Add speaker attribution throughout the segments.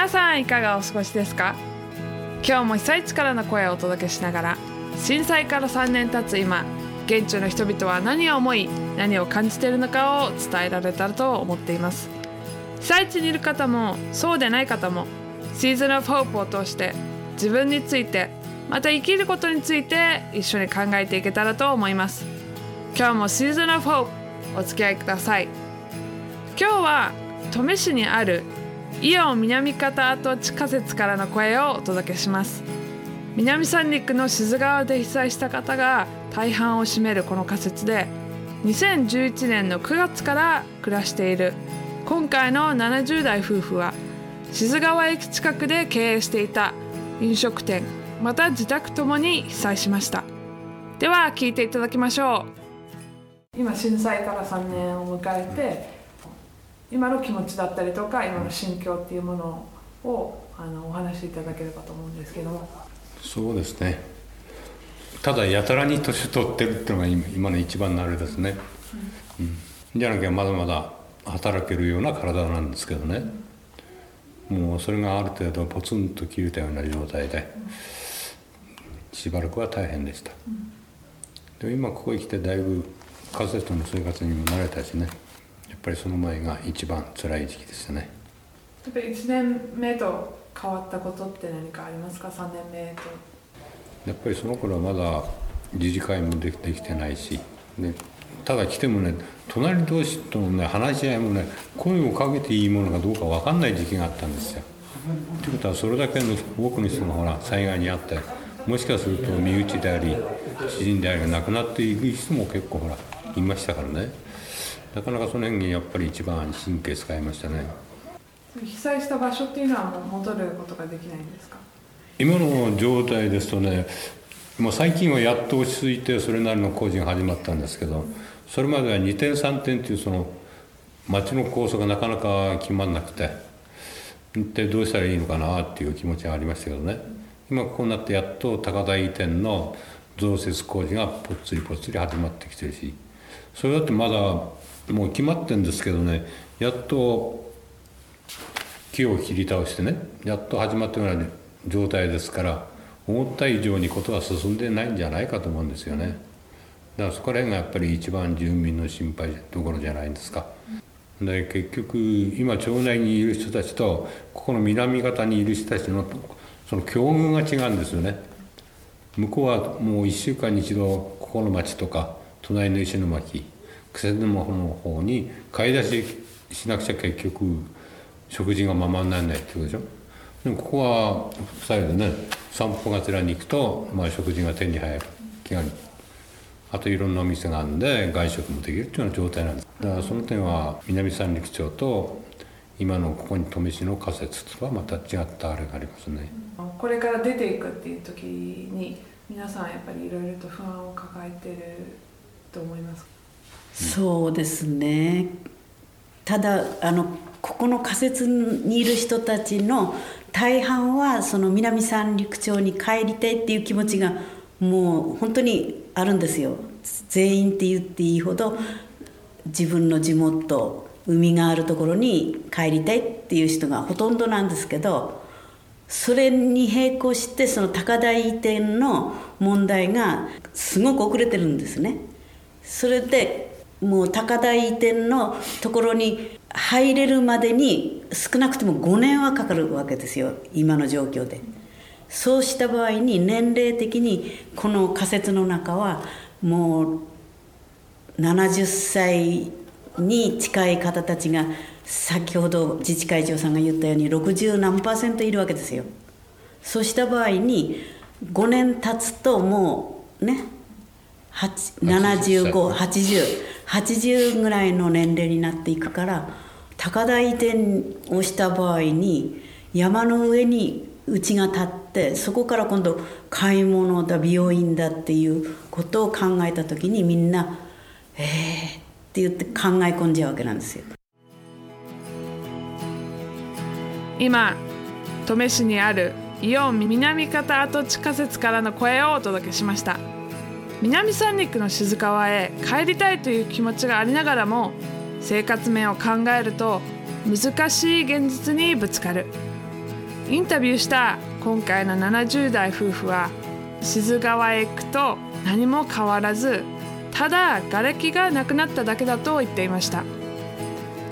Speaker 1: 皆さんいかがお過ごしですか？今日も被災地からの声をお届けしながら震災から3年経つ今現地の人々は何を思い何を感じているのかを伝えられたらと思っています。被災地にいる方もそうでない方もシーズンオフホープを通して自分についてまた生きることについて一緒に考えていけたらと思います。今日もシーズンオフホープお付き合いください。今日は登米市にあるイオン南方跡地下説からの声をお届けします。南三陸の静川で被災した方が大半を占めるこの仮設で2011年の9月から暮らしている。今回の70代夫婦は静川駅近くで経営していた飲食店また自宅ともに被災しました。では聞いていただきましょう。今震災から3年を迎えて今の気持ちだったりとか今の心境っていうものをあのお話しいただければと思うんですけども。
Speaker 2: そうですね。ただやたらに年取ってるっていうのが今今の一番のあれですね、うん、じゃなきゃまだまだ働けるような体なんですけどね、もうそれがある程度ポツンと切れたような状態で、しばらくは大変でした、で今ここへ来てだいぶ家族との生活にも慣れたしねやっぱりその前が一番辛い時期ですね。
Speaker 1: やっぱり1年目と変わったことって何かありますか？3年目と。
Speaker 2: やっぱりその頃はまだ自治会もできてきてないし、ね、ただ来てもね隣同士とのね話し合いもね声をかけていいものかどうか分かんない時期があったんですよ。ということはそれだけの多くの人がほら災害に遭ってもしかすると身内であり知人でありが亡くなっていく人も結構ほらいましたからねなかなかその辺にやっぱり一番神経使いましたね。
Speaker 1: 被災した場所っていうのはもう戻ることができないんですか？
Speaker 2: 今の状態ですとねもう最近はやっと落ち着いてそれなりの工事が始まったんですけどそれまでは2点3点っていうその町の構想がなかなか決まんなくて一体どうしたらいいのかなっていう気持ちがありましたけどね。今こうなってやっと高台移転の増設工事がぽっつりぽっつり始まってきてるしそれだってまだもう決まってんですけどねやっと木を切り倒してねやっと始まったような状態ですから思った以上にことは進んでないんじゃないかと思うんですよね。だからそこら辺がやっぱり一番住民の心配どころじゃないんですか。で結局今町内にいる人たちとここの南方にいる人たちのその境遇が違うんですよね。向こうはもう1週間に一度ここの町とか隣の石巻癖沼の方に買い出ししなくちゃ結局食事がままにならないってことでしょ？でもここは2人でね散歩がてらに行くと、まあ、食事が手に入る。気軽に。あといろんなお店があるんで外食もできるっていうような状態なんです。だからその点は南三陸町と今のここに登米市の仮設とはまた違ったあれがありますね。
Speaker 1: これから出ていくっていう時に皆さんやっぱりいろいろと不安を抱えてると思いますか？
Speaker 3: そうですねただあのここの仮設にいる人たちの大半はその南三陸町に帰りたいっていう気持ちがもう本当にあるんですよ全員って言っていいほど自分の地元海があるところに帰りたいっていう人がほとんどなんですけどそれに並行してその高台移転の問題がすごく遅れてるんですね。それでもう高台移転のところに入れるまでに少なくとも5年はかかるわけですよ今の状況で。そうした場合に年齢的にこの仮設の中はもう70歳に近い方たちが先ほど自治会長さんが言ったように60何パーセントいるわけですよ。そうした場合に5年経つともうね758080ぐらいの年齢になっていくから高台移転をした場合に山の上に家が建ってそこから今度買い物だ美容院だっていうことを考えた時にみんな「えー」って言って考え込んじゃうわけなんですよ。
Speaker 1: 今登米市にあるイオン南方跡地下設からの声をお届けしました南三陸の静川へ帰りたいという気持ちがありながらも生活面を考えると難しい現実にぶつかる。インタビューした今回の70代夫婦は静川へ行くと何も変わらずただ瓦礫がなくなっただけだと言っていました。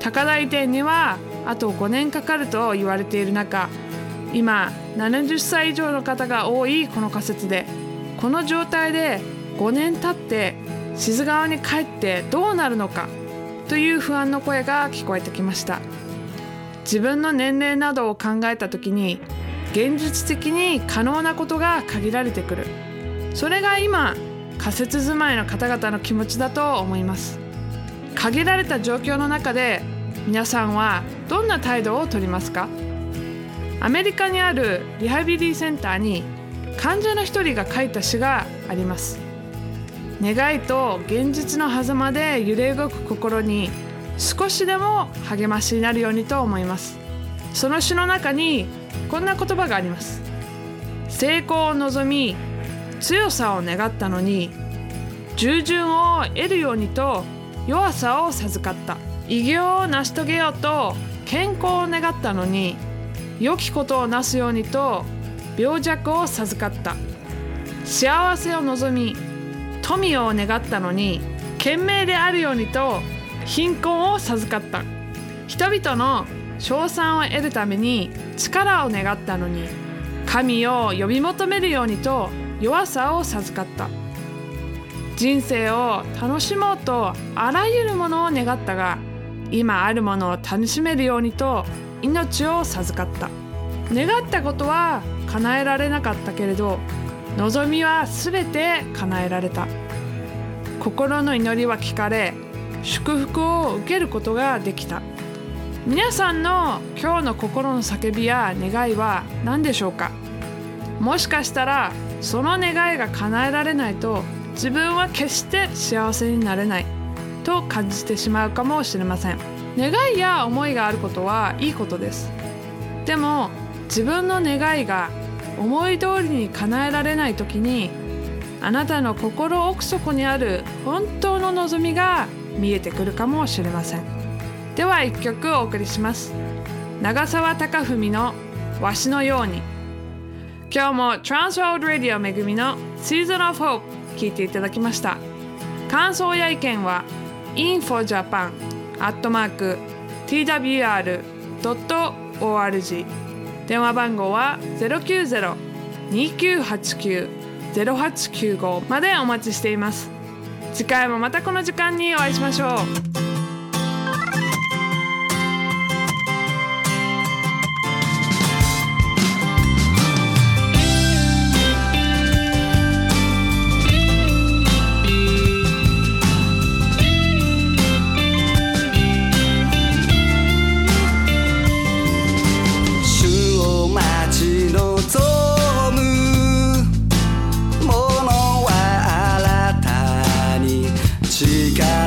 Speaker 1: 高台店にはあと5年かかると言われている中今70歳以上の方が多いこの仮説でこの状態で5年経って静川に帰ってどうなるのかという不安の声が聞こえてきました。自分の年齢などを考えた時に現実的に可能なことが限られてくる。それが今仮設住まいの方々の気持ちだと思います。限られた状況の中で皆さんはどんな態度をとりますか？アメリカにあるリハビリセンターに患者の一人が書いた詩があります。願いと現実の狭間で揺れ動く心に少しでも励ましになるようにと思います。その詩の中にこんな言葉があります。成功を望み強さを願ったのに従順を得るようにと弱さを授かった。偉業を成し遂げようと健康を願ったのに良きことをなすようにと病弱を授かった。幸せを望み富を願ったのに賢明であるようにと貧困を授かった。人々の称賛を得るために力を願ったのに神を呼び求めるようにと弱さを授かった。人生を楽しもうとあらゆるものを願ったが今あるものを楽しめるようにと命を授かった。願ったことは叶えられなかったけれど望みは全て叶えられた。心の祈りは聞かれ祝福を受けることができた。皆さんの今日の心の叫びや願いは何でしょうか？もしかしたらその願いが叶えられないと自分は決して幸せになれない。と感じてしまうかもしれません。願いや思いがあることはいいことです。でも自分の願いが思い通りに叶えられない時にあなたの心奥底にある本当の望みが見えてくるかもしれません。では一曲お送りします。長澤貴文の「わしのように」今日も Transworld Radio めぐみの Season of Hope 聞いていただきました。感想や意見は infojapan.twr.org 電話番号は090-2989-0895までお待ちしています。次回もまたこの時間にお会いしましょう。时间。